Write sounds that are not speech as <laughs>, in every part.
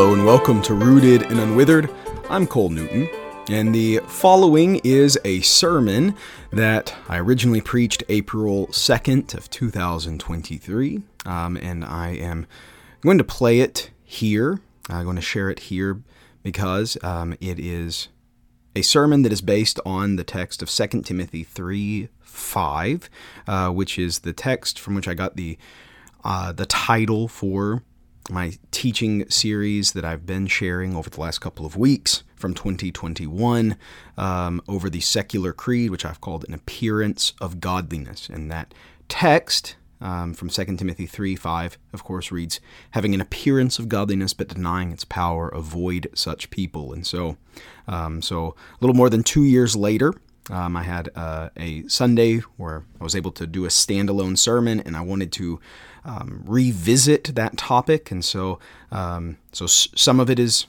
Hello and welcome to Rooted and Unwithered. I'm Cole Newton, and the following is a sermon that I originally preached April 2nd of 2023, um, and I am going to play it here. I'm going to share it here because um, it is a sermon that is based on the text of 2 Timothy 3 5, uh, which is the text from which I got the uh, the title for my teaching series that I've been sharing over the last couple of weeks from 2021 um, over the secular creed, which I've called an appearance of godliness. And that text um, from 2 Timothy 3 5, of course, reads, having an appearance of godliness but denying its power, avoid such people. And so, um, so a little more than two years later, um, I had uh, a Sunday where I was able to do a standalone sermon, and I wanted to um, revisit that topic. And so, um, so some of it is,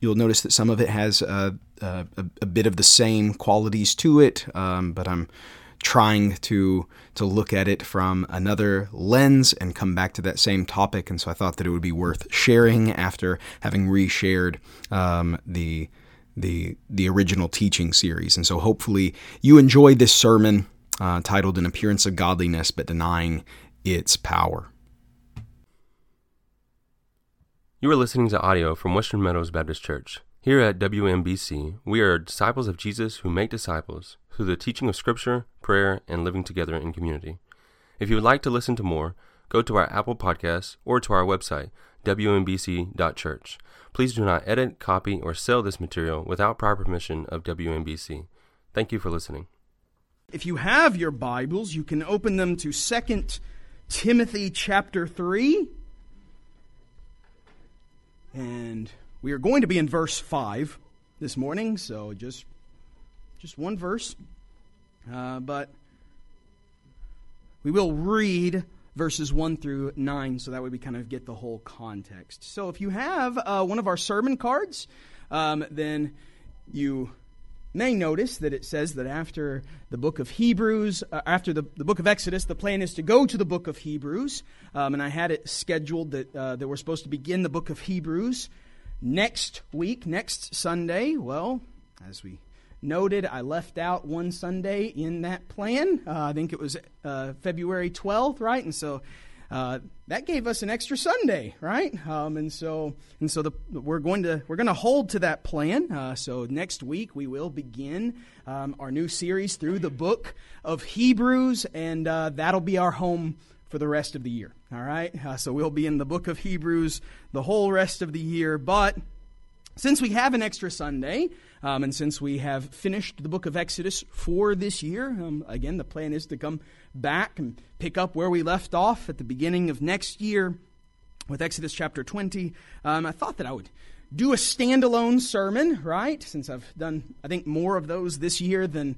you'll notice that some of it has uh, uh, a, a, bit of the same qualities to it, um, but I'm trying to to look at it from another lens and come back to that same topic. And so I thought that it would be worth sharing after having reshared um, the the the original teaching series. And so hopefully you enjoy this sermon uh, titled "An Appearance of Godliness, but Denying Its Power." You are listening to audio from Western Meadows Baptist Church. Here at WMBC, we are disciples of Jesus who make disciples through the teaching of Scripture, prayer, and living together in community. If you would like to listen to more, go to our Apple Podcasts or to our website, wmbc.church. Please do not edit, copy, or sell this material without prior permission of WMBC. Thank you for listening. If you have your Bibles, you can open them to 2 Timothy chapter 3. And we are going to be in verse 5 this morning, so just just one verse. Uh, but we will read verses 1 through 9 so that way we kind of get the whole context. So if you have uh, one of our sermon cards, um, then you may notice that it says that after the book of Hebrews, uh, after the, the book of Exodus, the plan is to go to the book of Hebrews. Um, and I had it scheduled that, uh, that we're supposed to begin the book of Hebrews next week, next Sunday. Well, as we noted, I left out one Sunday in that plan. Uh, I think it was uh, February 12th, right? And so uh, that gave us an extra Sunday, right? Um, and so, and so the, we're going to we're going to hold to that plan. Uh, so next week we will begin um, our new series through the book of Hebrews, and uh, that'll be our home for the rest of the year. All right. Uh, so we'll be in the book of Hebrews the whole rest of the year, but since we have an extra Sunday, um, and since we have finished the book of Exodus for this year, um, again, the plan is to come back and pick up where we left off at the beginning of next year with Exodus chapter 20. Um, I thought that I would do a standalone sermon, right? Since I've done, I think, more of those this year than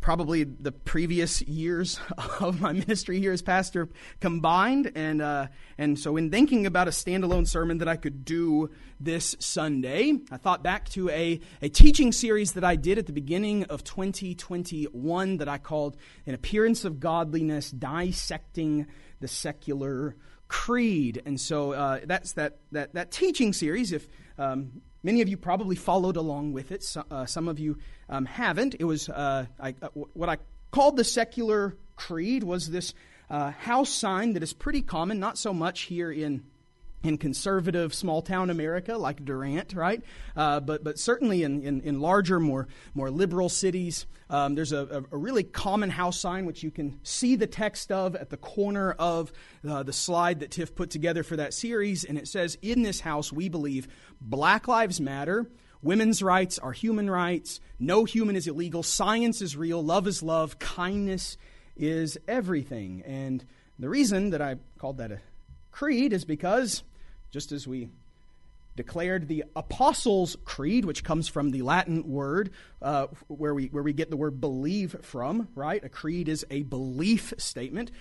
probably the previous years <laughs> of my ministry here as pastor combined. And, uh, and so, in thinking about a standalone sermon that I could do this Sunday, I thought back to a, a teaching series that I did at the beginning of 2021 that I called An Appearance of Godliness Dissecting the Secular Creed. And so, uh, that's that, that, that teaching series. If um, Many of you probably followed along with it. So, uh, some of you um, haven't. It was uh, I, uh, what I called the secular creed was this uh, house sign that is pretty common, not so much here in in conservative small town America like Durant, right? Uh, but but certainly in, in, in, larger, more more liberal cities, um, there's a, a, really common house sign which you can see the text of at the corner of uh, the slide that Tiff put together for that series, and it says, "In this house, we believe Black Lives Matter." Women's rights are human rights. No human is illegal. Science is real. Love is love. Kindness is everything. And the reason that I called that a creed is because just as we declared the Apostles' Creed, which comes from the Latin word uh, where, we, where we get the word believe from, right? A creed is a belief statement.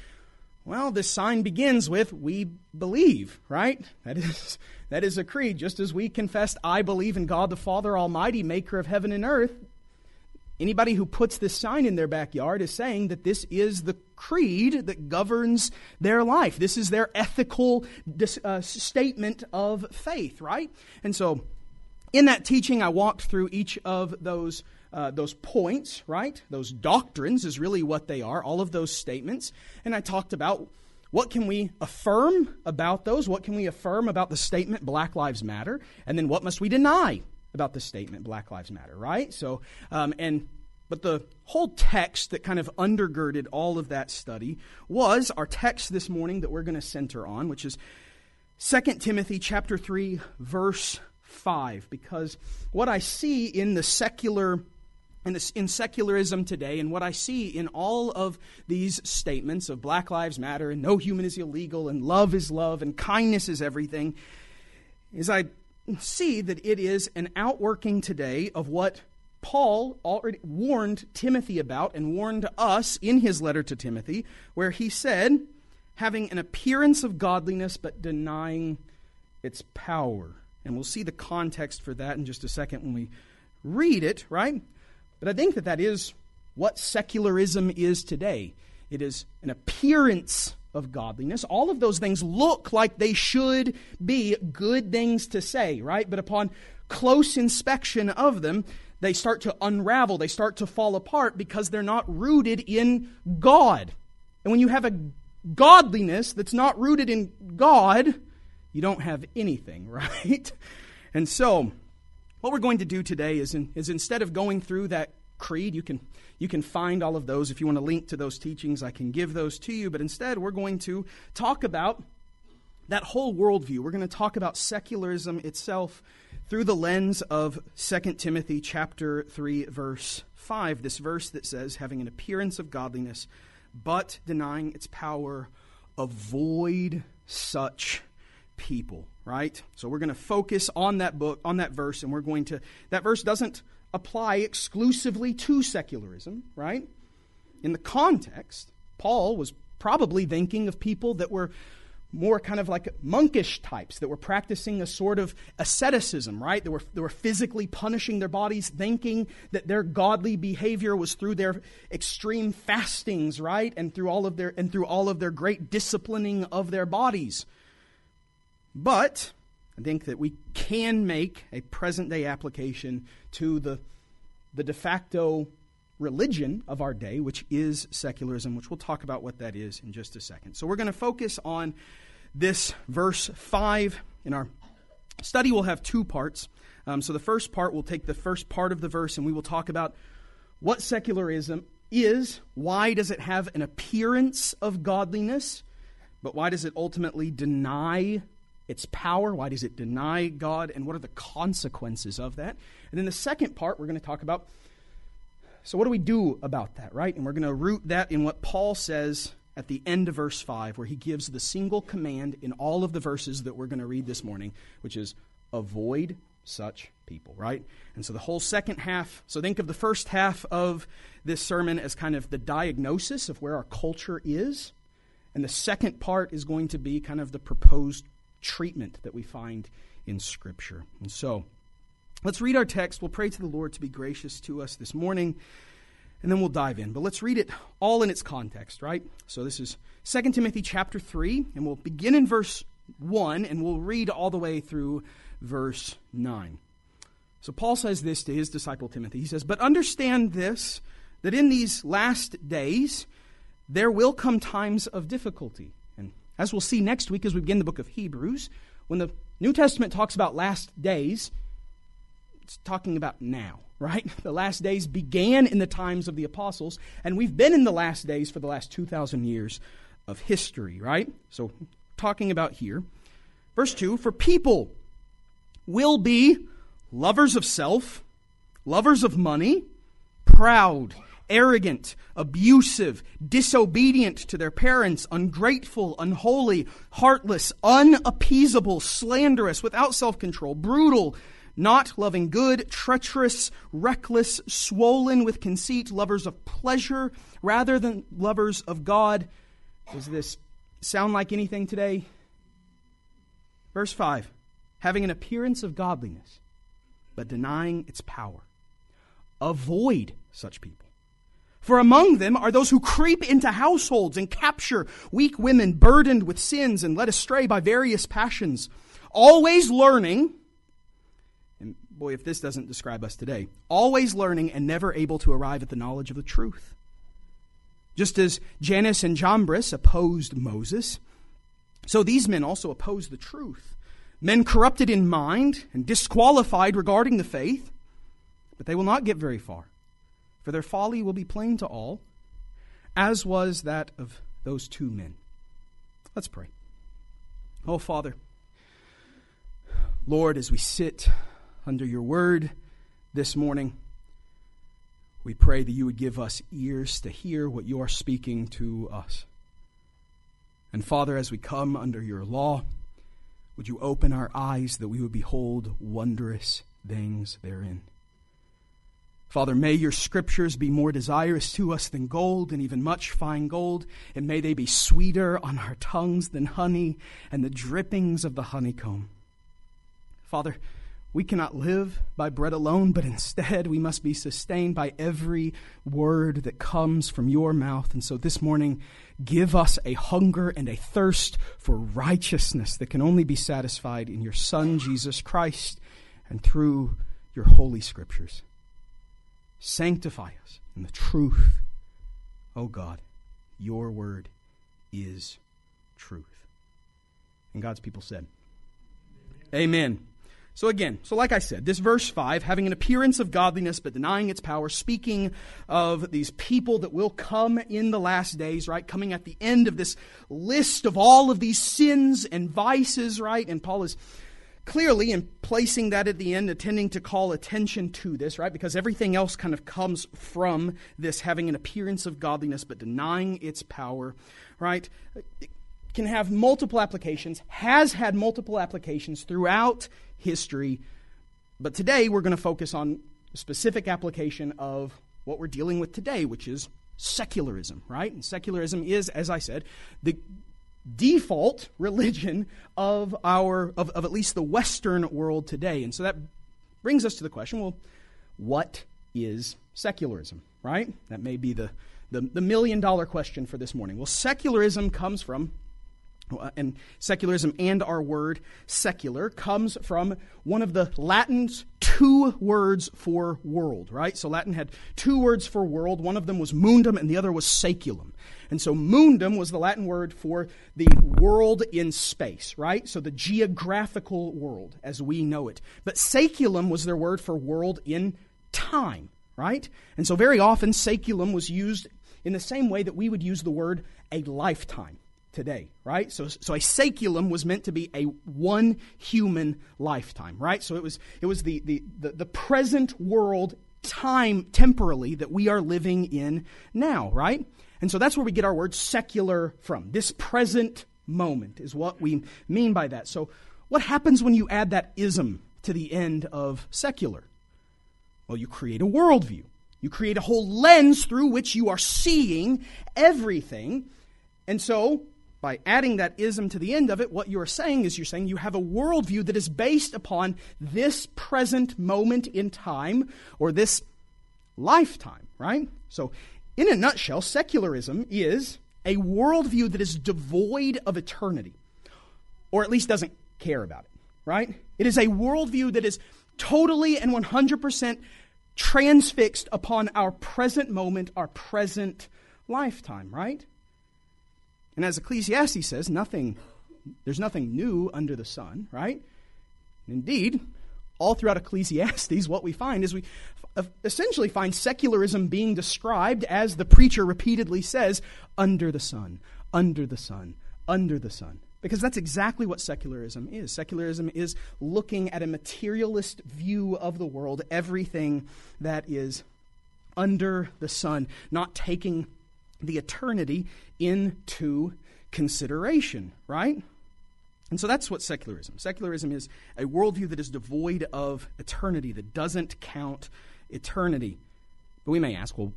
Well, this sign begins with we believe, right? That is, that is a creed. Just as we confessed, I believe in God the Father Almighty, maker of heaven and earth, Anybody who puts this sign in their backyard is saying that this is the creed that governs their life. This is their ethical uh, statement of faith, right? And so, in that teaching, I walked through each of those. Uh, those points, right? Those doctrines is really what they are, all of those statements. And I talked about what can we affirm about those? What can we affirm about the statement Black Lives Matter? And then what must we deny about the statement Black Lives Matter, right? So, um, and but the whole text that kind of undergirded all of that study was our text this morning that we're going to center on, which is 2 Timothy chapter 3 verse 5 because what I see in the secular in, this, in secularism today and what I see in all of these statements of Black Lives Matter and no human is illegal and love is love and kindness is everything is I see that it is an outworking today of what Paul already warned Timothy about and warned us in his letter to Timothy, where he said, having an appearance of godliness but denying its power. And we'll see the context for that in just a second when we read it, right? But I think that that is what secularism is today. It is an appearance of godliness. All of those things look like they should be good things to say, right? But upon close inspection of them, they start to unravel, they start to fall apart because they're not rooted in God. And when you have a godliness that's not rooted in God, you don't have anything, <laughs> right? And so, what we're going to do today is, in, is instead of going through that creed, you can, you can find all of those. If you want to link to those teachings, I can give those to you. But instead, we're going to talk about that whole worldview. We're going to talk about secularism itself through the lens of 2 Timothy chapter 3 verse 5, this verse that says having an appearance of godliness but denying its power, avoid such people, right? So we're going to focus on that book, on that verse and we're going to that verse doesn't apply exclusively to secularism, right? In the context, Paul was probably thinking of people that were more kind of like monkish types that were practicing a sort of asceticism, right? They were, they were physically punishing their bodies, thinking that their godly behavior was through their extreme fastings, right? And through all of their and through all of their great disciplining of their bodies. But I think that we can make a present day application to the, the de facto religion of our day, which is secularism, which we'll talk about what that is in just a second. So we're going to focus on this verse 5 in our study. We'll have two parts. Um, so the first part, we'll take the first part of the verse and we will talk about what secularism is, why does it have an appearance of godliness, but why does it ultimately deny its power? Why does it deny God? And what are the consequences of that? And then the second part, we're going to talk about so, what do we do about that, right? And we're going to root that in what Paul says at the end of verse 5, where he gives the single command in all of the verses that we're going to read this morning, which is avoid such people, right? And so the whole second half, so think of the first half of this sermon as kind of the diagnosis of where our culture is. And the second part is going to be kind of the proposed treatment that we find in Scripture. And so, Let's read our text. We'll pray to the Lord to be gracious to us this morning, and then we'll dive in. But let's read it all in its context, right? So this is 2 Timothy chapter 3, and we'll begin in verse 1, and we'll read all the way through verse 9. So Paul says this to his disciple Timothy. He says, But understand this, that in these last days there will come times of difficulty. As we'll see next week as we begin the book of Hebrews, when the New Testament talks about last days, it's talking about now, right? <laughs> The last days began in the times of the apostles, and we've been in the last days for the last 2,000 years of history, right? So, talking about here. Verse 2 For people will be lovers of self, lovers of money, proud, arrogant, abusive, disobedient to their parents, ungrateful, unholy, heartless, unappeasable, slanderous, without self control, brutal not loving good, treacherous, reckless, swollen with conceit, lovers of pleasure rather than lovers of God. Does this sound like anything today? Verse 5 having an appearance of godliness, but denying its power. avoid such people. For among them are those who creep into households and capture weak women burdened with sins and led astray by various passions, always learning. And boy, if this doesn't describe us today, always learning and never able to arrive at the knowledge of the truth. Just as Jannes and Jambres opposed Moses, so these men also oppose the truth. Men corrupted in mind and disqualified regarding the faith, but they will not get very far, for their folly will be plain to all, as was that of those two men. Let's pray. Oh, Father, Lord, as we sit under your word this morning, we pray that you would give us ears to hear what you are speaking to us. And Father, as we come under your law, would you open our eyes that we would behold wondrous things therein? Father, may your scriptures be more desirous to us than gold and even much fine gold, and may they be sweeter on our tongues than honey and the drippings of the honeycomb. Father, we cannot live by bread alone, but instead we must be sustained by every word that comes from your mouth. And so this morning, give us a hunger and a thirst for righteousness that can only be satisfied in your Son, Jesus Christ, and through your holy scriptures. Sanctify us in the truth. Oh God, your word is truth. And God's people said, Amen. Amen. So again, so like I said, this verse 5, having an appearance of godliness but denying its power, speaking of these people that will come in the last days, right? Coming at the end of this list of all of these sins and vices, right? And Paul is clearly in placing that at the end, intending to call attention to this, right? Because everything else kind of comes from this having an appearance of godliness but denying its power, right? It can have multiple applications, has had multiple applications throughout history. But today we're going to focus on a specific application of what we're dealing with today, which is secularism, right? And secularism is, as I said, the default religion of our of, of at least the Western world today. And so that brings us to the question, well, what is secularism, right? That may be the, the, the million dollar question for this morning. Well, secularism comes from and secularism and our word secular comes from one of the Latin's two words for world, right? So Latin had two words for world. One of them was mundum and the other was saeculum. And so mundum was the Latin word for the world in space, right? So the geographical world as we know it. But saeculum was their word for world in time, right? And so very often saeculum was used in the same way that we would use the word a lifetime today, right? So, so a saeculum was meant to be a one human lifetime, right? So it was, it was the, the, the, the present world time temporally that we are living in now, right? And so that's where we get our word secular from. This present moment is what we mean by that. So what happens when you add that ism to the end of secular? Well, you create a worldview. You create a whole lens through which you are seeing everything. And so by adding that ism to the end of it, what you're saying is you're saying you have a worldview that is based upon this present moment in time or this lifetime, right? So, in a nutshell, secularism is a worldview that is devoid of eternity, or at least doesn't care about it, right? It is a worldview that is totally and 100% transfixed upon our present moment, our present lifetime, right? And as Ecclesiastes says, nothing, there's nothing new under the sun, right? Indeed, all throughout Ecclesiastes, what we find is we uh, essentially find secularism being described as the preacher repeatedly says, under the sun, under the sun, under the sun. Because that's exactly what secularism is. Secularism is looking at a materialist view of the world, everything that is under the sun, not taking the eternity into consideration, right? And so that's what secularism. Secularism is a worldview that is devoid of eternity, that doesn't count eternity. But we may ask, well,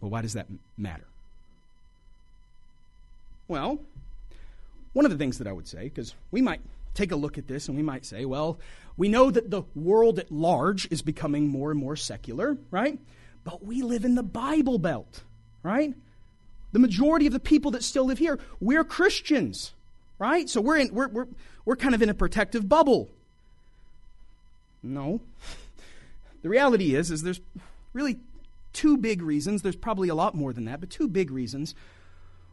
well why does that matter? Well, one of the things that I would say, because we might take a look at this and we might say, well, we know that the world at large is becoming more and more secular, right? But we live in the Bible Belt, right? The majority of the people that still live here, we're Christians, right? So we're, in, we're, we're, we're kind of in a protective bubble. No. The reality is, is there's really two big reasons. There's probably a lot more than that, but two big reasons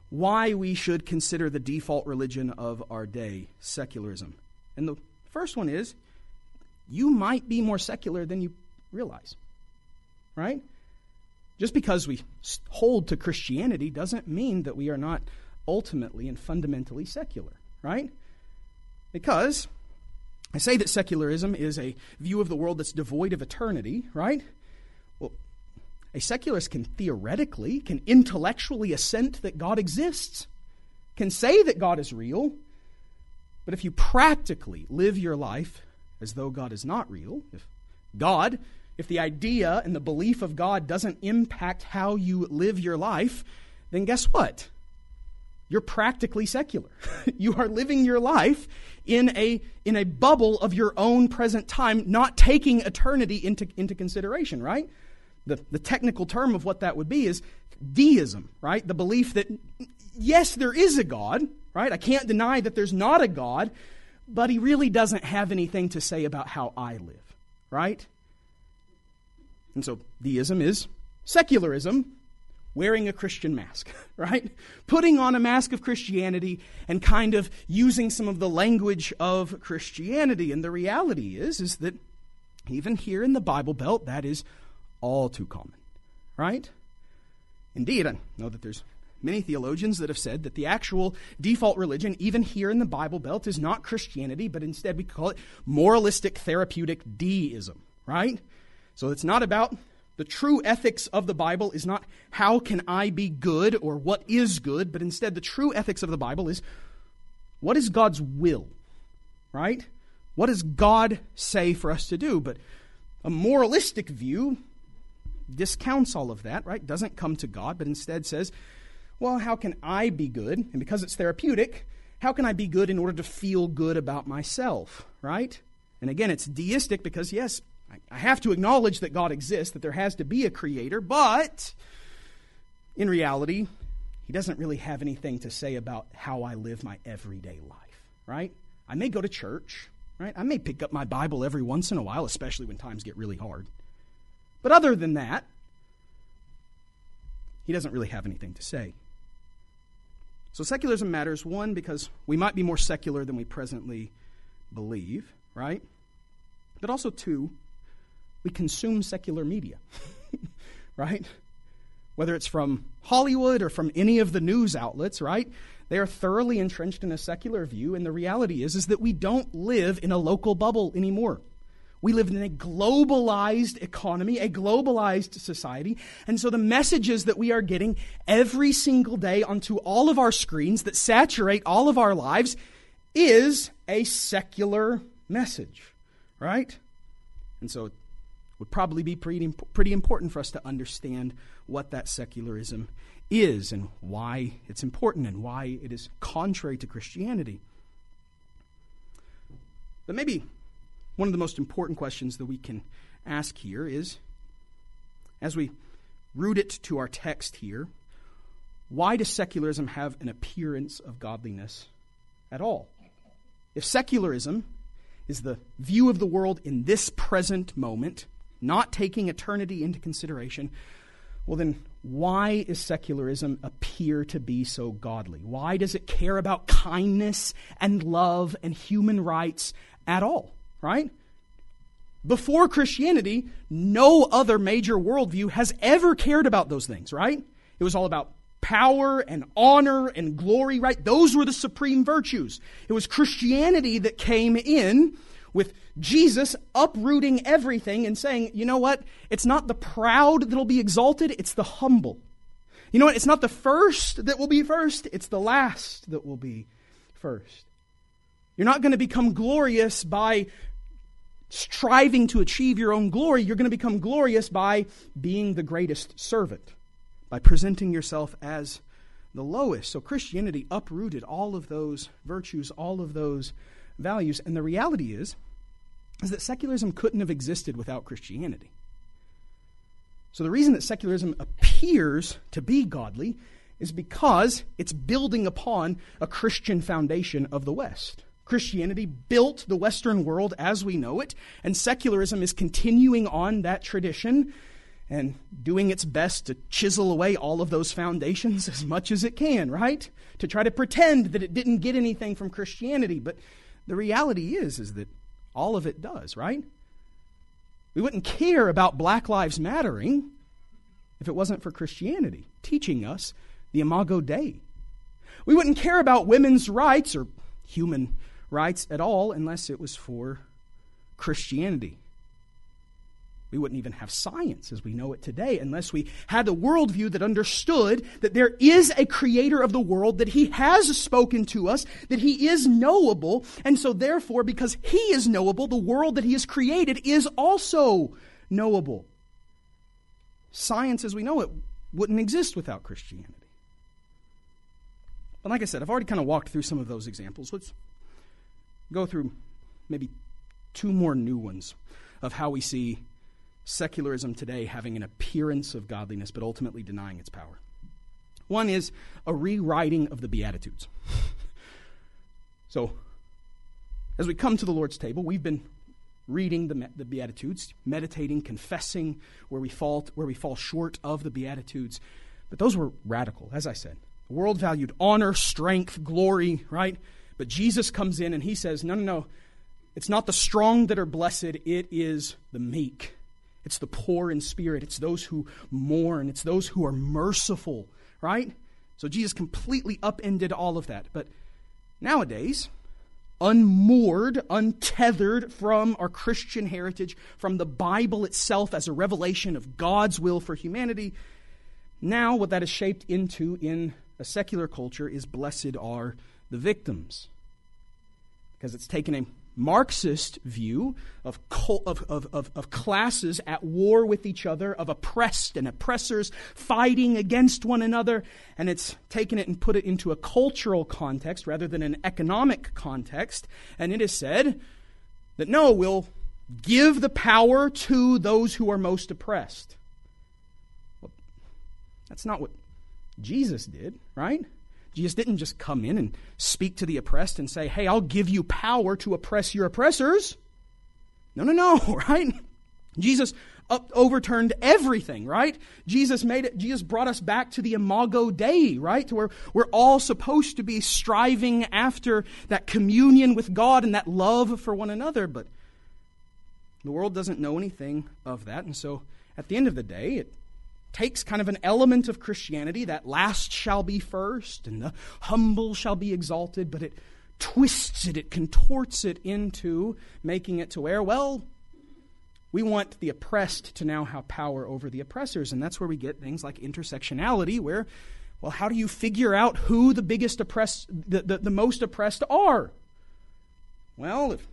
why we should consider the default religion of our day secularism. And the first one is you might be more secular than you realize, right? Just because we hold to Christianity doesn't mean that we are not ultimately and fundamentally secular, right? Because I say that secularism is a view of the world that's devoid of eternity, right? Well, a secularist can theoretically, can intellectually assent that God exists, can say that God is real, but if you practically live your life as though God is not real, if God, if the idea and the belief of God doesn't impact how you live your life, then guess what? You're practically secular. <laughs> you are living your life in a, in a bubble of your own present time, not taking eternity into, into consideration, right? The, the technical term of what that would be is deism, right? The belief that, yes, there is a God, right? I can't deny that there's not a God, but he really doesn't have anything to say about how I live, right? And so deism is secularism wearing a Christian mask, <laughs> right? Putting on a mask of Christianity and kind of using some of the language of Christianity. And the reality is is that even here in the Bible Belt that is all too common, right? Indeed, I know that there's many theologians that have said that the actual default religion, even here in the Bible Belt, is not Christianity, but instead we call it moralistic therapeutic deism, right? So it's not about the true ethics of the Bible is not how can I be good or what is good, but instead the true ethics of the Bible is what is God's will, right? What does God say for us to do? But a moralistic view discounts all of that, right? Doesn't come to God, but instead says, well, how can I be good? And because it's therapeutic, how can I be good in order to feel good about myself, right? And again, it's deistic because, yes, I have to acknowledge that God exists, that there has to be a creator, but in reality, he doesn't really have anything to say about how I live my everyday life, right? I may go to church, right? I may pick up my Bible every once in a while, especially when times get really hard. But other than that, he doesn't really have anything to say. So secularism matters, one, because we might be more secular than we presently believe, right? But also, two, we consume secular media, <laughs> right? Whether it's from Hollywood or from any of the news outlets, right? They are thoroughly entrenched in a secular view, and the reality is, is that we don't live in a local bubble anymore. We live in a globalized economy, a globalized society. And so the messages that we are getting every single day onto all of our screens that saturate all of our lives is a secular message, right? And so would probably be pretty, pretty important for us to understand what that secularism is and why it's important and why it is contrary to Christianity. But maybe one of the most important questions that we can ask here is as we root it to our text here, why does secularism have an appearance of godliness at all? If secularism is the view of the world in this present moment, not taking eternity into consideration, well, then why is secularism appear to be so godly? Why does it care about kindness and love and human rights at all, right? Before Christianity, no other major worldview has ever cared about those things, right? It was all about power and honor and glory, right? Those were the supreme virtues. It was Christianity that came in with Jesus uprooting everything and saying, you know what? It's not the proud that'll be exalted, it's the humble. You know what? It's not the first that will be first, it's the last that will be first. You're not going to become glorious by striving to achieve your own glory. You're going to become glorious by being the greatest servant, by presenting yourself as the lowest. So Christianity uprooted all of those virtues, all of those values. And the reality is, is that secularism couldn't have existed without Christianity. So the reason that secularism appears to be godly is because it's building upon a Christian foundation of the West. Christianity built the Western world as we know it, and secularism is continuing on that tradition and doing its best to chisel away all of those foundations <laughs> as much as it can, right? To try to pretend that it didn't get anything from Christianity. But the reality is, is that all of it does, right? We wouldn't care about Black Lives Mattering if it wasn't for Christianity teaching us the Imago Dei. We wouldn't care about women's rights or human rights at all unless it was for Christianity. We wouldn't even have science as we know it today unless we had a worldview that understood that there is a creator of the world, that he has spoken to us, that he is knowable, and so therefore, because he is knowable, the world that he has created is also knowable. Science as we know it wouldn't exist without Christianity. But like I said, I've already kind of walked through some of those examples. Let's go through maybe two more new ones of how we see secularism today having an appearance of godliness, but ultimately denying its power. One is a rewriting of the Beatitudes. <laughs> so, as we come to the Lord's table, we've been reading the, the Beatitudes, meditating, confessing where we, fall, where we fall short of the Beatitudes. But those were radical, as I said. The world valued honor, strength, glory, right? But Jesus comes in and he says, no, no, no. It's not the strong that are blessed, it is the meek. It's the poor in spirit. It's those who mourn. It's those who are merciful, right? So Jesus completely upended all of that. But nowadays, unmoored, untethered from our Christian heritage, from the Bible itself as a revelation of God's will for humanity, now what that is shaped into in a secular culture is blessed are the victims. Because it's taken a Marxist view of, of, of, of, classes at war with each other, of oppressed and oppressors fighting against one another, and it's taken it and put it into a cultural context rather than an economic context. And it is said that no, we'll give the power to those who are most oppressed. Well, that's not what Jesus did, right? Jesus didn't just come in and speak to the oppressed and say, hey, I'll give you power to oppress your oppressors. No, no, no, <laughs> right? Jesus up, overturned everything, right? Jesus made it, Jesus brought us back to the imago Dei, right? To where we're all supposed to be striving after that communion with God and that love for one another, but the world doesn't know anything of that. And so at the end of the day, it takes kind of an element of Christianity that last shall be first and the humble shall be exalted, but it twists it, it contorts it into making it to where, well, we want the oppressed to now have power over the oppressors. And that's where we get things like intersectionality, where, well, how do you figure out who the biggest oppressed, the, the, the most oppressed are? Well, if,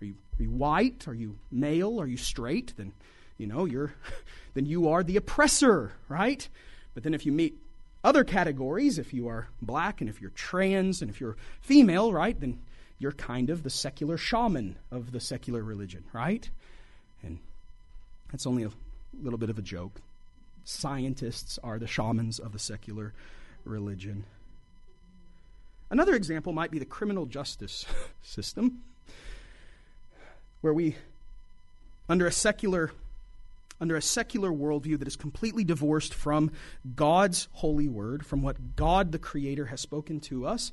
are, you, are you white? Are you male? Are you straight? Then, you know, you're <laughs> then you are the oppressor, right? But then if you meet other categories, if you are black and if you're trans and if you're female, right, then you're kind of the secular shaman of the secular religion, right? And that's only a little bit of a joke. Scientists are the shamans of the secular religion. Another example might be the criminal justice <laughs> system, where we, under a secular under a secular worldview that is completely divorced from God's holy word, from what God the Creator has spoken to us,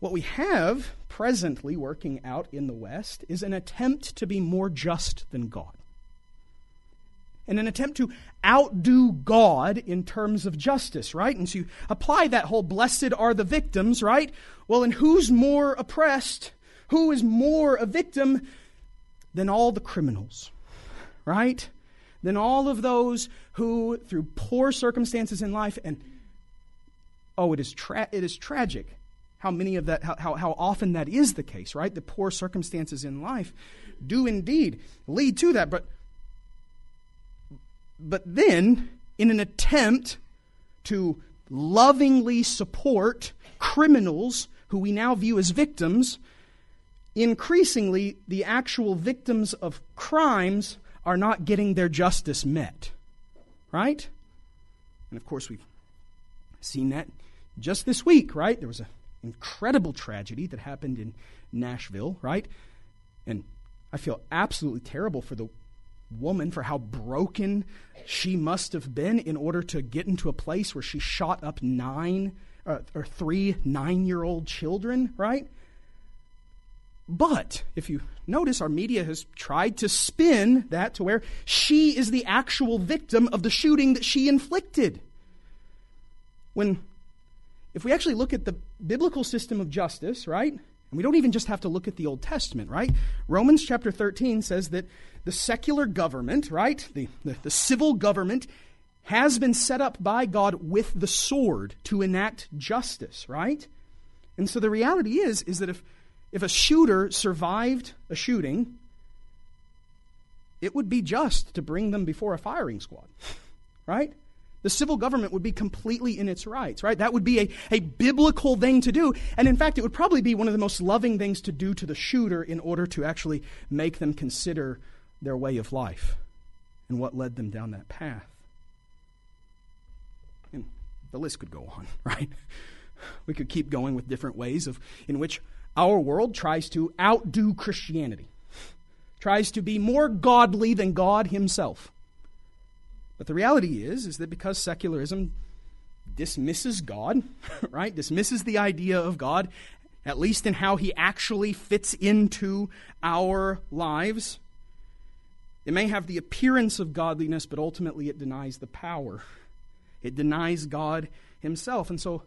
what we have presently working out in the West is an attempt to be more just than God. In an attempt to outdo God in terms of justice, right? And so you apply that whole blessed are the victims, right? Well, and who's more oppressed? Who is more a victim than all the criminals, right? Than all of those who, through poor circumstances in life, and oh, it is, tra- it is tragic how many of that, how, how often that is the case, right? The poor circumstances in life do indeed lead to that. But, but then, in an attempt to lovingly support criminals who we now view as victims, increasingly the actual victims of crimes are not getting their justice met. Right? And of course, we've seen that just this week, right? There was an incredible tragedy that happened in Nashville, right? And I feel absolutely terrible for the woman for how broken she must have been in order to get into a place where she shot up nine uh, or three nine year old children, right? But if you notice, our media has tried to spin that to where she is the actual victim of the shooting that she inflicted. When, if we actually look at the biblical system of justice, right? And we don't even just have to look at the Old Testament, right? Romans chapter 13 says that the secular government, right? The, the, the, civil government has been set up by God with the sword to enact justice, right? And so the reality is, is that if, if a shooter survived a shooting, it would be just to bring them before a firing squad, right? The civil government would be completely in its rights, right? That would be a, a biblical thing to do. And in fact, it would probably be one of the most loving things to do to the shooter in order to actually make them consider their way of life and what led them down that path. And the list could go on, <laughs> right? We could keep going with different ways of in which our world tries to outdo Christianity, tries to be more godly than God himself. But the reality is, is that because secularism dismisses God, <laughs> right? Dismisses the idea of God, at least in how he actually fits into our lives. It may have the appearance of godliness, but ultimately it denies the power. It denies God himself. And so,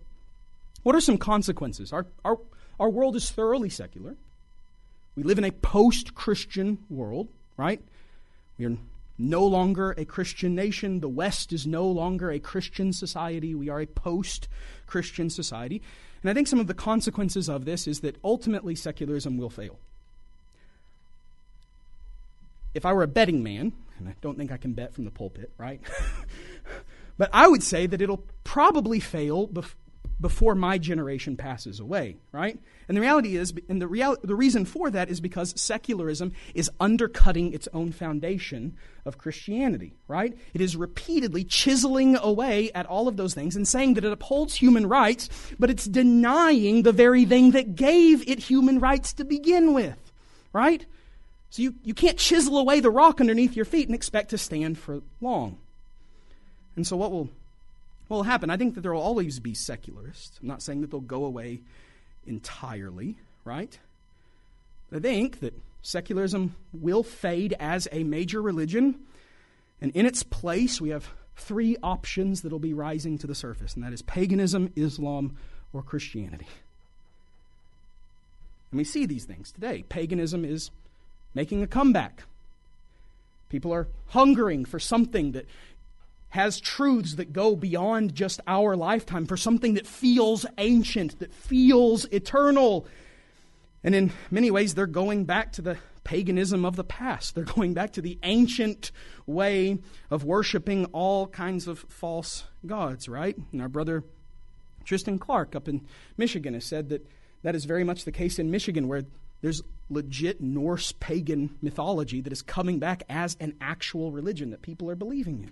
what are some consequences? Our, our, our world is thoroughly secular. We live in a post Christian world, right? We are no longer a Christian nation. The West is no longer a Christian society. We are a post Christian society. And I think some of the consequences of this is that ultimately secularism will fail. If I were a betting man, and I don't think I can bet from the pulpit, right? <laughs> but I would say that it'll probably fail bef- before my generation passes away, right? And the reality is, and the, real, the reason for that is because secularism is undercutting its own foundation of Christianity, right? It is repeatedly chiseling away at all of those things and saying that it upholds human rights, but it's denying the very thing that gave it human rights to begin with, right? So you, you can't chisel away the rock underneath your feet and expect to stand for long. And so what will what will happen? I think that there will always be secularists. I'm not saying that they'll go away entirely, right? I think that secularism will fade as a major religion, and in its place, we have three options that will be rising to the surface, and that is paganism, Islam, or Christianity. And we see these things today. Paganism is making a comeback. People are hungering for something that has truths that go beyond just our lifetime, for something that feels ancient, that feels eternal. And in many ways, they're going back to the paganism of the past. They're going back to the ancient way of worshiping all kinds of false gods, right? And our brother Tristan Clark up in Michigan has said that that is very much the case in Michigan, where there's legit Norse pagan mythology that is coming back as an actual religion that people are believing in.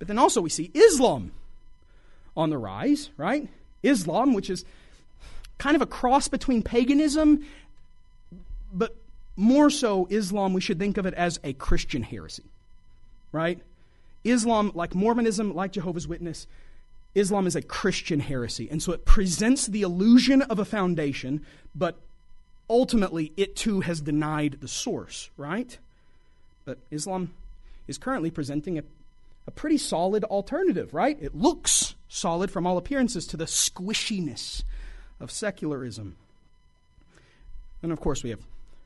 But then also we see Islam on the rise, right? Islam, which is kind of a cross between paganism, but more so, Islam, we should think of it as a Christian heresy, right? Islam, like Mormonism, like Jehovah's Witness, Islam is a Christian heresy. And so it presents the illusion of a foundation, but ultimately it too has denied the source, right? But Islam is currently presenting a a pretty solid alternative, right? It looks solid from all appearances to the squishiness of secularism. And of course, we have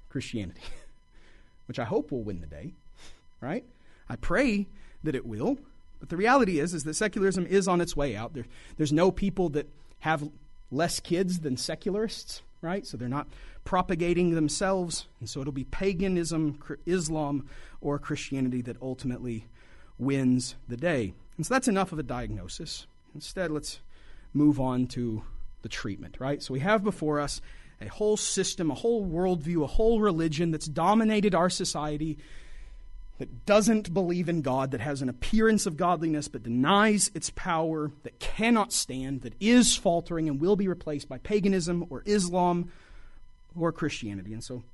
Christianity, <laughs> which I hope will win the day, right? I pray that it will. But the reality is, is that secularism is on its way out. There, there's no people that have less kids than secularists, right? So they're not propagating themselves. And so it'll be paganism, Islam, or Christianity that ultimately wins the day. And so that's enough of a diagnosis. Instead, let's move on to the treatment, right? So we have before us a whole system, a whole worldview, a whole religion that's dominated our society, that doesn't believe in God, that has an appearance of godliness but denies its power, that cannot stand, that is faltering and will be replaced by paganism or Islam or Christianity. And so,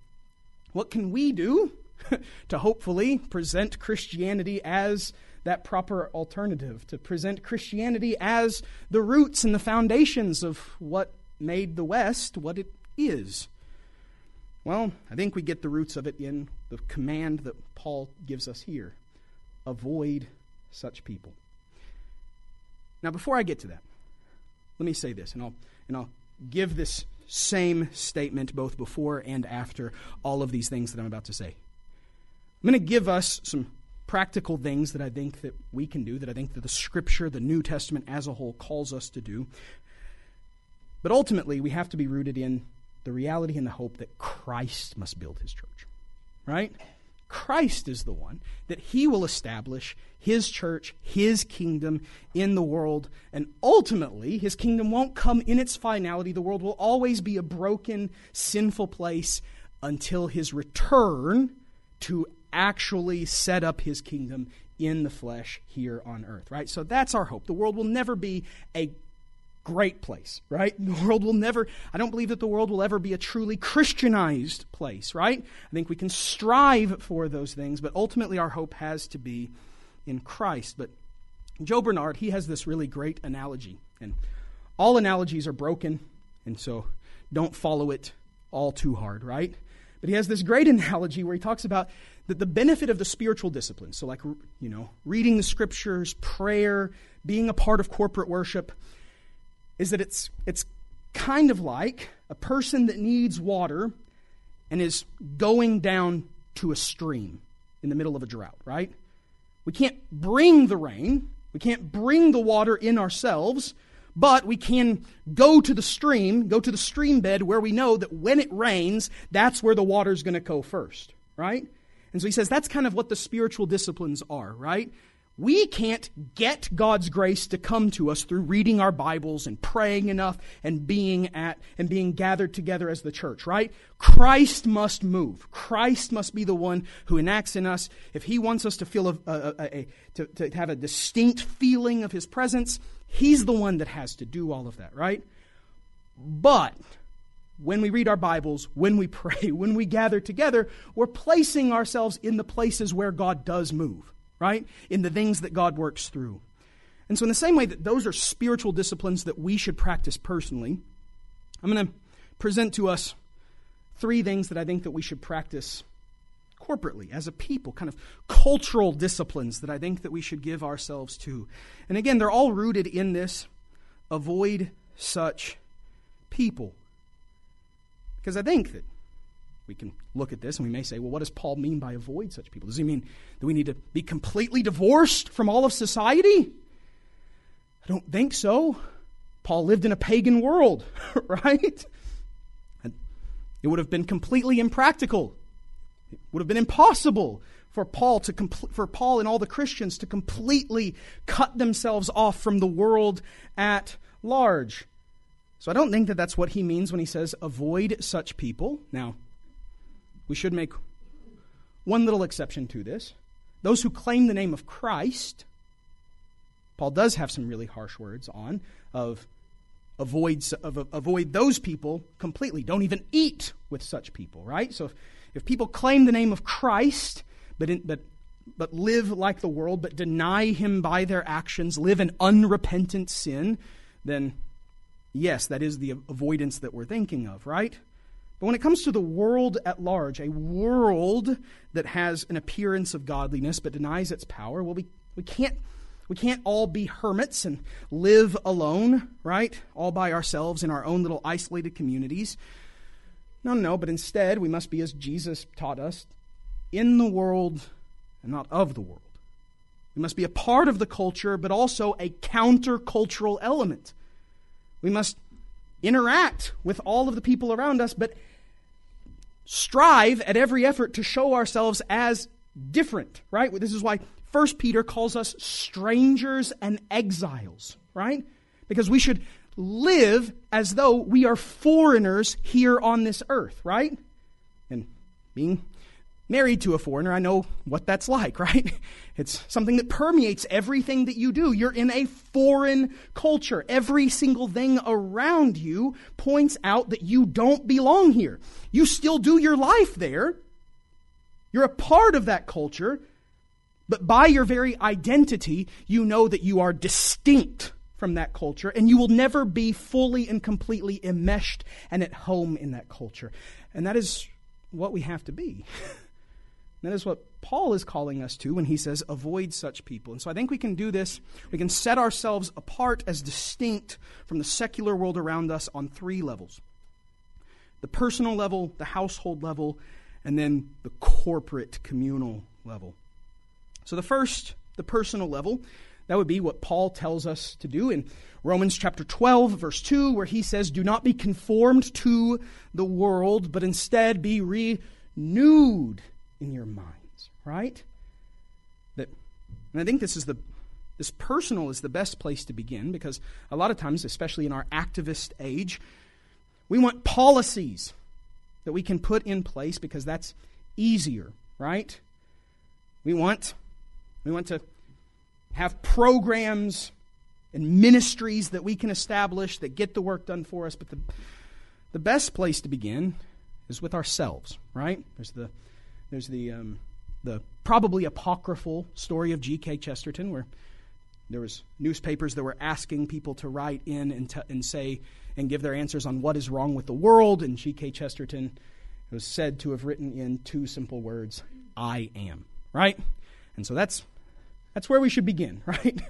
what can we do <laughs> to hopefully present Christianity as that proper alternative, to present Christianity as the roots and the foundations of what made the West what it is? Well, I think we get the roots of it in the command that Paul gives us here avoid such people. Now, before I get to that, let me say this, and I'll, and I'll give this same statement both before and after all of these things that I'm about to say. I'm going to give us some practical things that I think that we can do, that I think that the Scripture, the New Testament as a whole, calls us to do. But ultimately, we have to be rooted in the reality and the hope that Christ must build his church. Right? Christ is the one that he will establish his church, his kingdom in the world. And ultimately, his kingdom won't come in its finality. The world will always be a broken, sinful place until his return to actually set up his kingdom in the flesh here on earth, right? So that's our hope. The world will never be a great place, right? <laughs> The world will never, I don't believe that the world will ever be a truly Christianized place, right? I think we can strive for those things, but ultimately our hope has to be in Christ. But Joe Bernard, he has this really great analogy, and all analogies are broken, and so don't follow it all too hard, right? But he has this great <laughs> analogy where he talks about that the benefit of the spiritual disciplines, so like, you know, reading the scriptures, prayer, being a part of corporate worship, is that it's, it's kind of like a person that needs water and is going down to a stream in the middle of a drought, right? We can't bring the rain, we can't bring the water in ourselves, but we can go to the stream, go to the stream bed where we know that when it rains, that's where the water's going to go first, right? And so he says that's kind of what the spiritual disciplines are, right? We can't get God's grace to come to us through reading our Bibles and praying enough and being at and being gathered together as the church, right? Christ must move. Christ must be the one who enacts in us. If he wants us to feel a, a, a, to, to have a distinct feeling of his presence, he's the one that has to do all of that, right? But when we read our Bibles, when we <laughs> pray, when we gather together, we're placing ourselves in the places where God does move right? In the things that God works through. And so, in the same way that those are spiritual disciplines that we should practice personally, I'm going to present to us three things that I think that we should practice corporately as a people, kind of cultural disciplines that I think that we should give ourselves to. And again, they're all rooted in this avoid such people. Because I think that we can look at this and we may say, well, what does Paul mean by avoid such people? Does he mean that we need to be completely divorced from all of society? I don't think so. Paul lived in a pagan world, <laughs> right? And it would have been completely impractical. It would have been impossible for Paul to compl- for Paul and all the Christians to completely cut themselves off from the world at large. So I don't think that that's what he means when he says avoid such people. Now, we should make one little exception to this. Those who claim the name of Christ, Paul does have some really harsh words on of avoid, of, avoid those people completely. Don't even eat with such people, right? So if, if people claim the name of Christ, but, in, but, but live like the world, but deny him by their actions, live in unrepentant sin, then yes, that is the avoidance that we're thinking of, right? But when it comes to the world at large, a world that has an appearance of godliness but denies its power, well, we, we, can't, we can't all be hermits and live alone, right? All by ourselves in our own little isolated communities. No, no, but instead we must be, as Jesus taught us, in the world and not of the world. We must be a part of the culture, but also a countercultural element. We must interact with all of the people around us, but strive at every effort to show ourselves as different, right? This is why 1 Peter calls us strangers and exiles, right? Because we should live as though we are foreigners here on this earth, right? And being married to a foreigner, I know what that's like, <laughs> right? It's something that permeates everything that you do. You're in a foreign culture. Every single thing around you points out that you don't belong here. You still do your life there. You're a part of that culture, but by your very identity, you know that you are distinct from that culture, and you will never be fully and completely enmeshed and at home in that culture. And that is what we have to be. <laughs> that is what Paul is calling us to when he says, avoid such people. And so I think we can do this. We can set ourselves apart as distinct from the secular world around us on three levels the personal level, the household level, and then the corporate communal level. So the first, the personal level, that would be what Paul tells us to do in Romans chapter 12, verse 2, where he says, Do not be conformed to the world, but instead be renewed in your minds, right? That, and I think this is the this personal is the best place to begin because a lot of times, especially in our activist age, we want policies that we can put in place because that's easier, right? We want we want to have programs and ministries that we can establish that get the work done for us, but the the best place to begin is with ourselves, right? There's the there's the um, the probably apocryphal story of G.K. Chesterton where there was newspapers that were asking people to write in and, t- and say and give their answers on what is wrong with the world and G.K. Chesterton was said to have written in two simple words, I am, right? And so that's that's where we should begin, <laughs> right?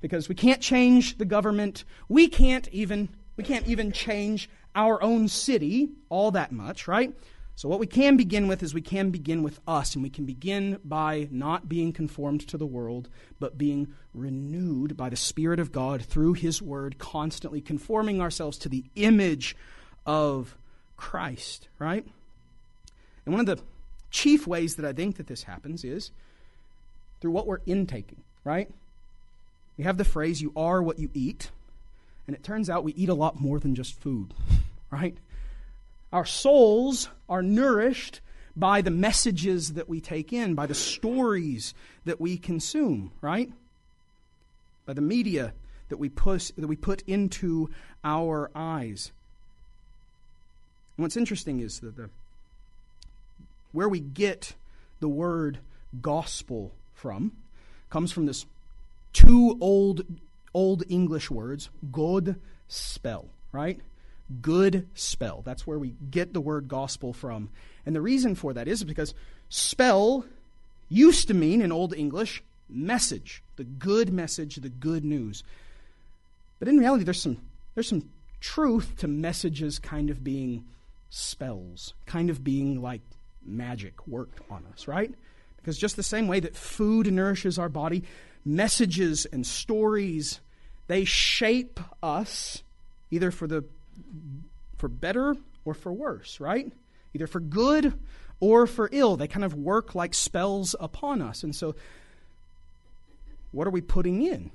because we can't change the government. We can't even we can't even change our own city all that much, right? So what we can begin with is we can begin with us and we can begin by not being conformed to the world, but being renewed by the spirit of God through his word, constantly conforming ourselves to the image of Christ, right? And one of the chief ways that I think that this happens is through what we're intaking, right? We have the phrase, you are what you eat. And it turns out we eat a lot more than just food, <laughs> right? Our souls are nourished by the messages that we take in, by the stories that we consume, right? By the media that we put, that we put into our eyes. And what's interesting is that the where we get the word gospel from comes from this two old old English words, good spell, right? Good spell. That's where we get the word gospel from. And the reason for that is because spell used to mean in old English message, the good message, the good news. But in reality there's some there's some truth to messages kind of being spells, kind of being like magic worked on us, right? Because just the same way that food nourishes our body, messages and stories, they shape us either for the for better or for worse, right? Either for good or for ill. They kind of work like spells upon us. And so what are we putting in?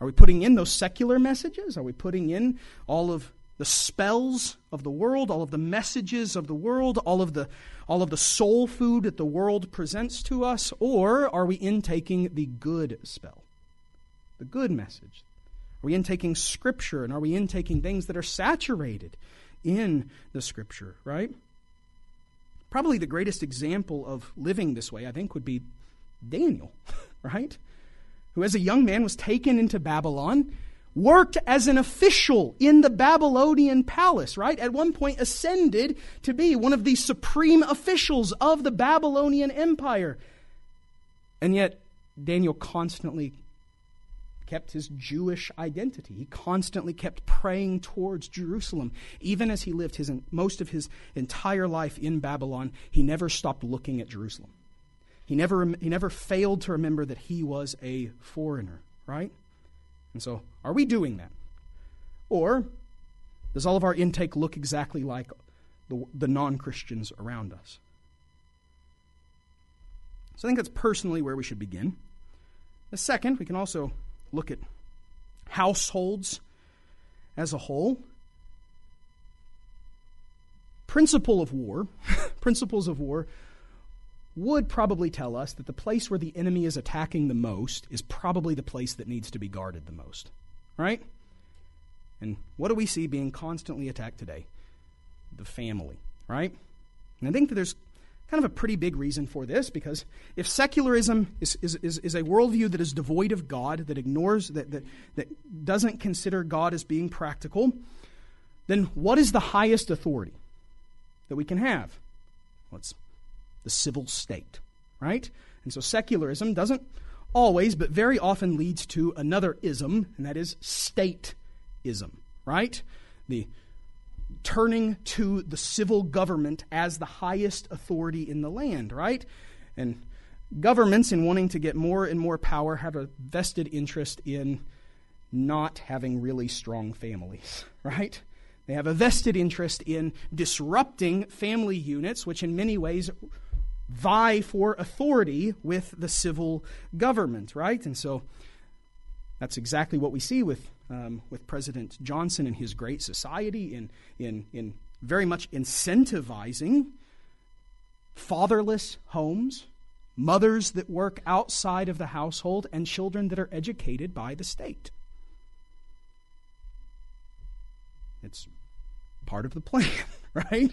Are we putting in those secular messages? Are we putting in all of the spells of the world, all of the messages of the world, all of the, all of the soul food that the world presents to us? Or are we intaking the good spell, the good message? Are we intaking Scripture and are we intaking things that are saturated in the Scripture, right? Probably the greatest example of living this way, I think, would be Daniel, <laughs> right? Who, as a young man, was taken into Babylon worked as an official in the Babylonian palace, right? At one point ascended to be one of the supreme officials of the Babylonian Empire. And yet, Daniel constantly kept his Jewish identity. He constantly kept praying towards Jerusalem. Even as he lived his, most of his entire life in Babylon, he never stopped looking at Jerusalem. He never, he never failed to remember that he was a foreigner, right? And so, are we doing that? Or does all of our intake look exactly like the, the non Christians around us? So I think that's personally where we should begin. The second, we can also look at households as a whole, principle of war, <laughs> principles of war would probably tell us that the place where the enemy is attacking the most is probably the place that needs to be guarded the most. Right? And what do we see being constantly attacked today? The family, right? And I think that there's kind of a pretty big reason for this because if secularism is, is, is, is, a worldview that is devoid of God, that ignores, that, that, that doesn't consider God as being practical, then what is the highest authority that we can have? Well, it's the civil state, right? And so secularism doesn't always, but very often leads to another ism, and that is statism, right? The turning to the civil government as the highest authority in the land, right? And governments, in wanting to get more and more power, have a vested interest in not having really strong families, <laughs> right? They have a vested interest in disrupting family units, which in many ways vie for authority with the civil government, right? And so that's exactly what we see with, um, with President Johnson and his great society in, in, in very much incentivizing fatherless homes, mothers that work outside of the household, and children that are educated by the state. It's part of the plan, <laughs> right?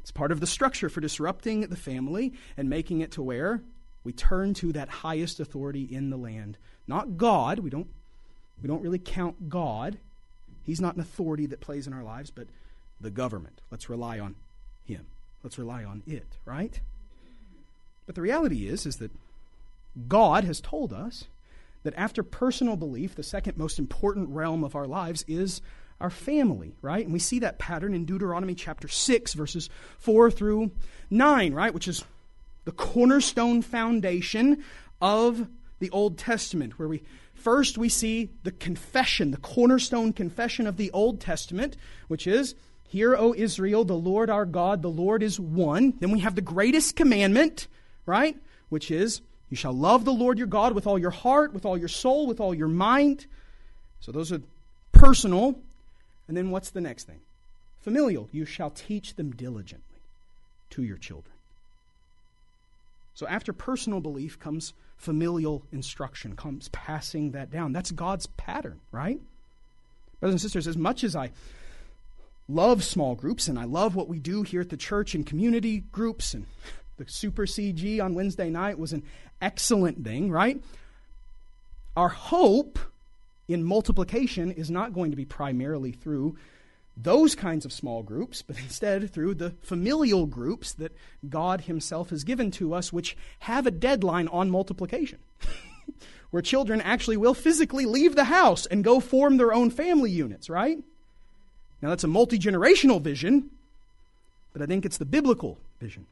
It's part of the structure for disrupting the family and making it to where we turn to that highest authority in the land. Not God. We don't, we don't really count God. He's not an authority that plays in our lives, but the government. Let's rely on him. Let's rely on it, right? But the reality is is that God has told us that after personal belief, the second most important realm of our lives is our family, right? And we see that pattern in Deuteronomy chapter 6, verses 4 through 9, right? Which is the cornerstone foundation of the Old Testament, where we first we see the confession, the cornerstone confession of the Old Testament, which is, Hear, O Israel, the Lord our God, the Lord is one. Then we have the greatest commandment, right? Which is, You shall love the Lord your God with all your heart, with all your soul, with all your mind. So those are personal and then what's the next thing? Familial. You shall teach them diligently to your children. So after personal belief comes familial instruction, comes passing that down. That's God's pattern, right? Brothers and sisters, as much as I love small groups and I love what we do here at the church and community groups and <laughs> the Super CG on Wednesday night was an excellent thing, right? Our hope in multiplication is not going to be primarily through those kinds of small groups, but instead through the familial groups that God Himself has given to us, which have a deadline on multiplication, <laughs> where children actually will physically leave the house and go form their own family units, right? Now, that's a multi generational vision, but I think it's the biblical vision.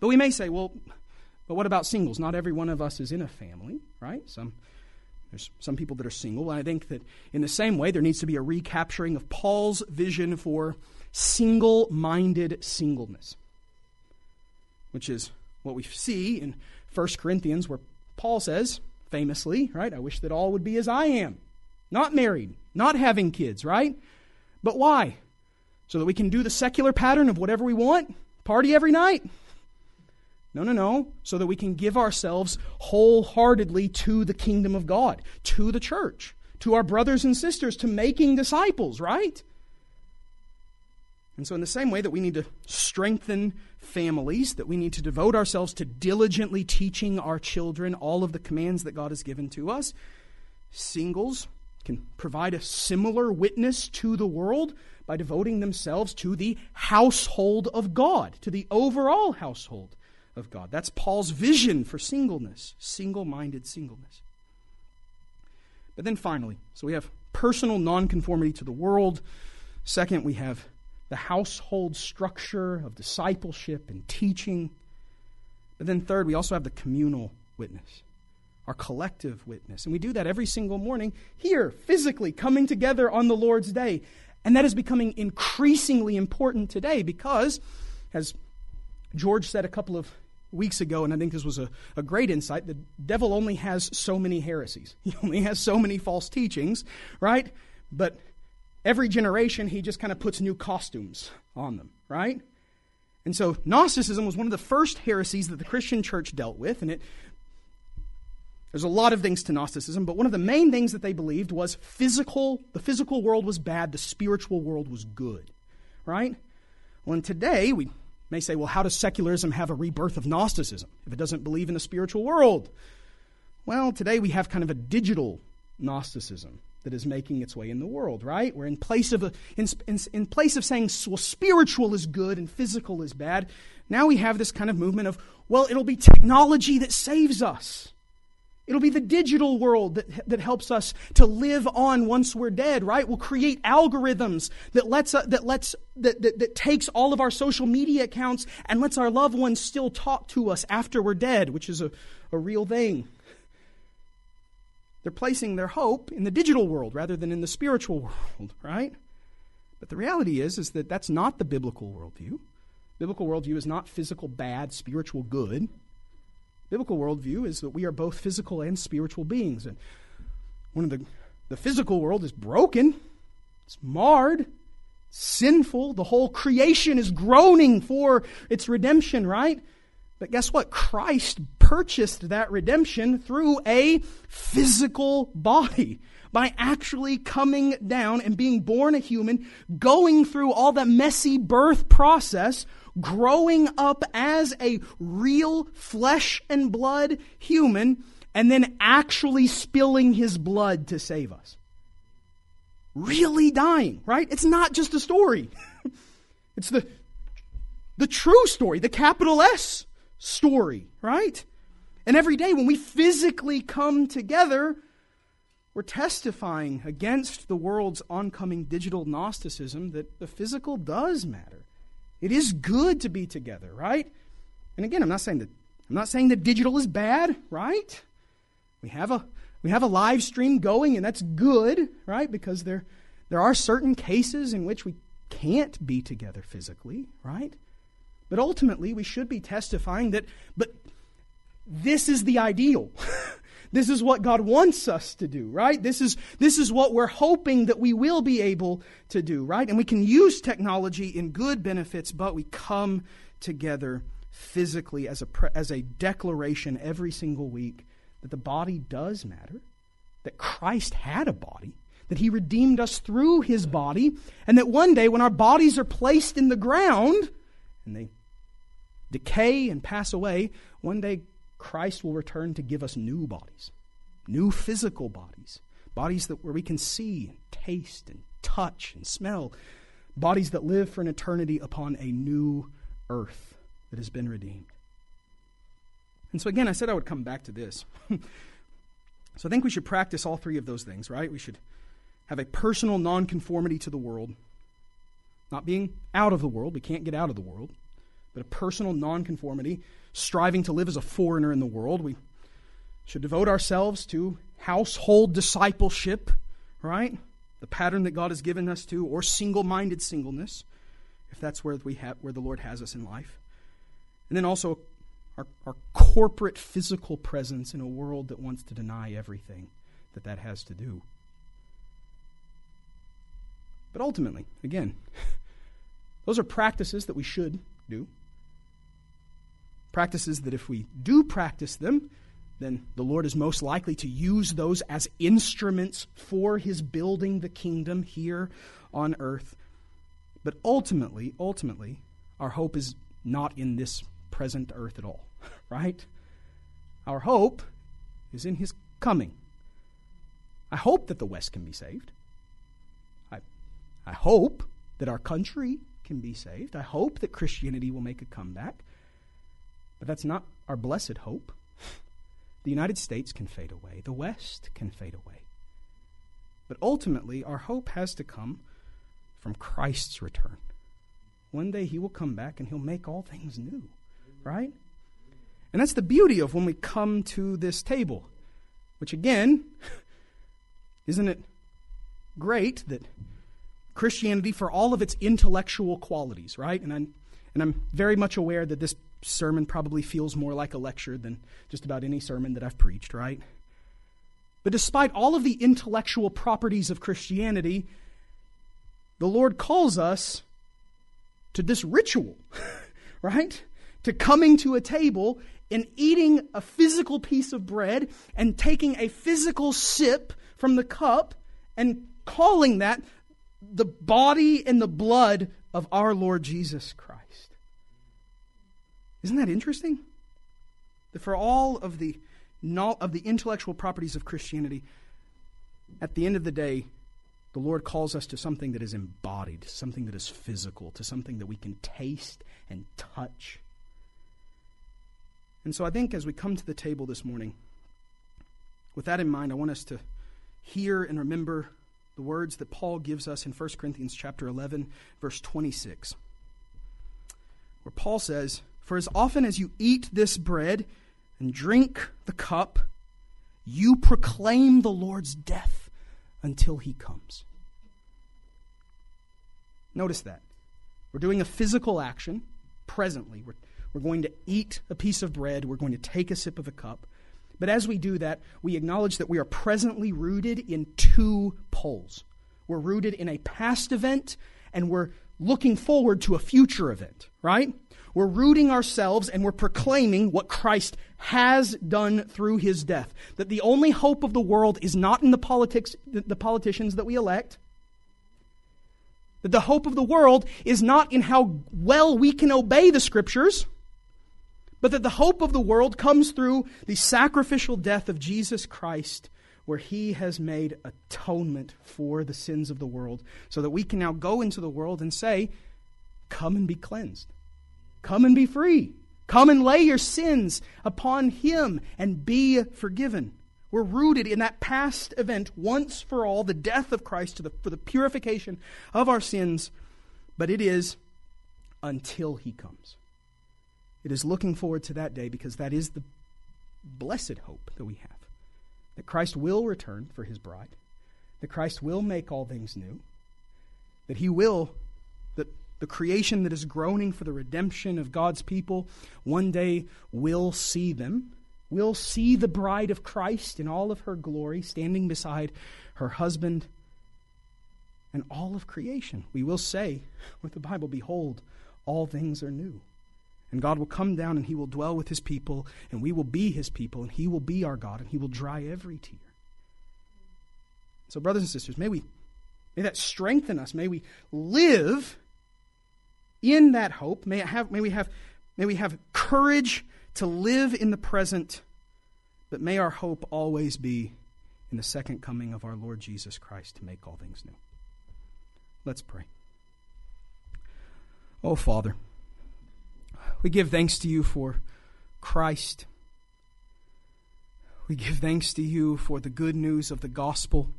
But we may say, well, but what about singles? Not every one of us is in a family, right? Some there's some people that are single, and I think that in the same way, there needs to be a recapturing of Paul's vision for single minded singleness, which is what we see in 1 Corinthians, where Paul says, famously, right, I wish that all would be as I am, not married, not having kids, right? But why? So that we can do the secular pattern of whatever we want, party every night. No, no, no. So that we can give ourselves wholeheartedly to the kingdom of God, to the church, to our brothers and sisters, to making disciples, right? And so, in the same way that we need to strengthen families, that we need to devote ourselves to diligently teaching our children all of the commands that God has given to us, singles can provide a similar witness to the world by devoting themselves to the household of God, to the overall household of God. That's Paul's vision for singleness, single minded singleness. But then finally, so we have personal nonconformity to the world. Second, we have the household structure of discipleship and teaching. But then third, we also have the communal witness, our collective witness. And we do that every single morning here, physically, coming together on the Lord's day. And that is becoming increasingly important today because, as George said a couple of weeks ago, and I think this was a, a great insight. The devil only has so many heresies, <laughs> he only has so many false teachings, right? But every generation, he just kind of puts new costumes on them, right? And so Gnosticism was one of the first heresies that the Christian church dealt with, and it there's a lot of things to Gnosticism, but one of the main things that they believed was physical, the physical world was bad, the spiritual world was good. Right? Well, and today we may say, well, how does secularism have a rebirth of Gnosticism if it doesn't believe in the spiritual world? Well, today we have kind of a digital Gnosticism that is making its way in the world, right? Where in place of a, in, in, in place of saying well spiritual is good and physical is bad, now we have this kind of movement of well it'll be technology that saves us. It'll be the digital world that, that helps us to live on once we're dead, right? We'll create algorithms that lets, uh, that lets, that, that, that takes all of our social media accounts and lets our loved ones still talk to us after we're dead, which is a, a real thing. They're placing their hope in the digital world rather than in the spiritual <laughs> world, right? But the reality is, is that that's not the biblical worldview. Biblical worldview is not physical bad, spiritual good. Biblical worldview is that we are both physical and spiritual beings. And one of the the physical world is broken, it's marred, sinful. The whole creation is groaning for its redemption, right? But guess what? Christ purchased that redemption through a physical body by actually coming down and being born a human, going through all that messy birth process, growing up as a real flesh and blood human, and then actually spilling his blood to save us. Really dying, right? It's not just a story. <laughs> it's the, the true story, the capital S story, right? And every day when we physically come together, we're testifying against the world's oncoming digital Gnosticism that the physical does matter. It is good to be together, right? And again, I'm not saying that I'm not saying that digital is bad, right? We have a we have a live stream going and that's good, right? Because there there are certain cases in which we can't be together physically, right? But ultimately, we should be testifying that but this is the ideal. <laughs> This is what God wants us to do, right? This is, this is what we're hoping that we will be able to do, right? And we can use technology in good benefits, but we come together physically as a, as a declaration every single week that the body does matter, that Christ had a body, that he redeemed us through his body, and that one day when our bodies are placed in the ground and they decay and pass away, one day Christ will return to give us new bodies, new physical bodies, bodies that where we can see and taste and touch and smell, bodies that live for an eternity upon a new earth that has been redeemed. And so again, I said I would come back to this. <laughs> so I think we should practice all three of those things, right? We should have a personal nonconformity to the world, not being out of the world, we can't get out of the world, but a personal nonconformity striving to live as a foreigner in the world. We should devote ourselves to household discipleship, right? The pattern that God has given us to, or single minded singleness, if that's where, we have, where the Lord has us in life. And then also our, our corporate physical presence in a world that wants to deny everything that that has to do. But ultimately, again, <laughs> those are practices that we should do. Practices that if we do practice them, then the Lord is most likely to use those as instruments for his building the kingdom here on earth. But ultimately, ultimately, our hope is not in this present earth at all, <laughs> right? Our hope is in his coming. I hope that the West can be saved. I, I hope that our country can be saved. I hope that Christianity will make a comeback. But that's not our blessed hope. The United States can fade away, the West can fade away. But ultimately, our hope has to come from Christ's return. One day he will come back and he'll make all things new, right? And that's the beauty of when we come to this table, which again, <laughs> isn't it great that Christianity, for all of its intellectual qualities, right? And I'm, and I'm very much aware that this sermon probably feels more like a lecture than just about any sermon that I've preached, right? But despite all of the intellectual properties of Christianity, the Lord calls us to this ritual, <laughs> right? To coming to a table and eating a physical piece of bread and taking a physical sip from the cup and calling that the body and the blood of our Lord Jesus Christ. Isn't that interesting? That for all of the of the intellectual properties of Christianity, at the end of the day, the Lord calls us to something that is embodied, something that is physical, to something that we can taste and touch. And so I think as we come to the table this morning, with that in mind, I want us to hear and remember the words that Paul gives us in 1 Corinthians chapter 11 verse 26 where Paul says, "For as often as you eat this bread and drink the cup, you proclaim the Lord's death until he comes." Notice that. We're doing a physical action presently. We're, we're going to eat a piece of bread, we're going to take a sip of a cup. But as we do that, we acknowledge that we are presently rooted in two poles. We're rooted in a past event and we're looking forward to a future event, right? We're rooting ourselves and we're proclaiming what Christ has done through his death. That the only hope of the world is not in the politics the politicians that we elect. That the hope of the world is not in how well we can obey the scriptures but that the hope of the world comes through the sacrificial death of Jesus Christ, where he has made atonement for the sins of the world, so that we can now go into the world and say, Come and be cleansed. Come and be free. Come and lay your sins upon him and be forgiven. We're rooted in that past event, once for all, the death of Christ the, for the purification of our sins, but it is until he comes. It is looking forward to that day because that is the blessed hope that we have. That Christ will return for his bride, that Christ will make all things new, that he will, the creation that is groaning for the redemption of God's people one day will see them, will see the bride of Christ in all of her glory standing beside her husband and all of creation. We will say with the Bible, Behold, all things are new. And God will come down and he will dwell with his people, and we will be his people, and he will be our God, and he will dry every tear. So, brothers and sisters, may we may that strengthen us. May we live in that hope. May, have, may, we have, may we have courage to live in the present, but may our hope always be in the second coming of our Lord Jesus Christ to make all things new. Let's pray. Oh, Father. We give thanks to you for Christ. We give thanks to you for the good news of the gospel,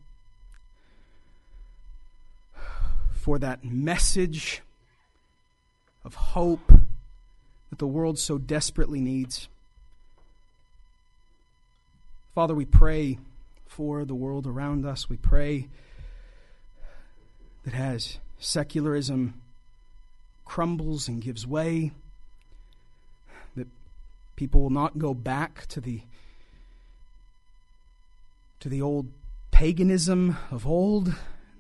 for that message of hope that the world so desperately needs. Father, we pray for the world around us. We pray that as secularism crumbles and gives way, that People will not go back to the to the old paganism of old,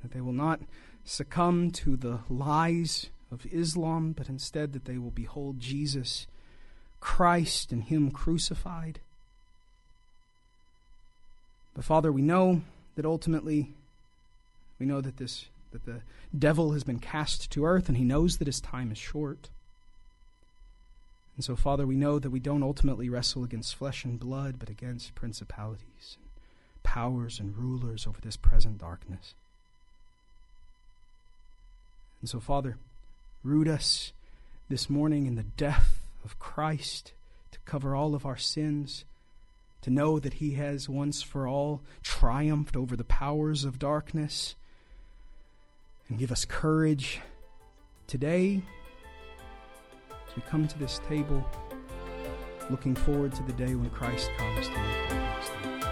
that they will not succumb to the lies of Islam, but instead that they will behold Jesus Christ and Him crucified. But Father, we know that ultimately, we know that this that the devil has been cast to earth, and he knows that his time is short. And so, Father, we know that we don't ultimately wrestle against flesh and blood, but against principalities, and powers, and rulers over this present darkness. And so, Father, root us this morning in the death of Christ to cover all of our sins, to know that He has once for all triumphed over the powers of darkness, and give us courage today as we come to this table, looking forward to the day when Christ comes to make new.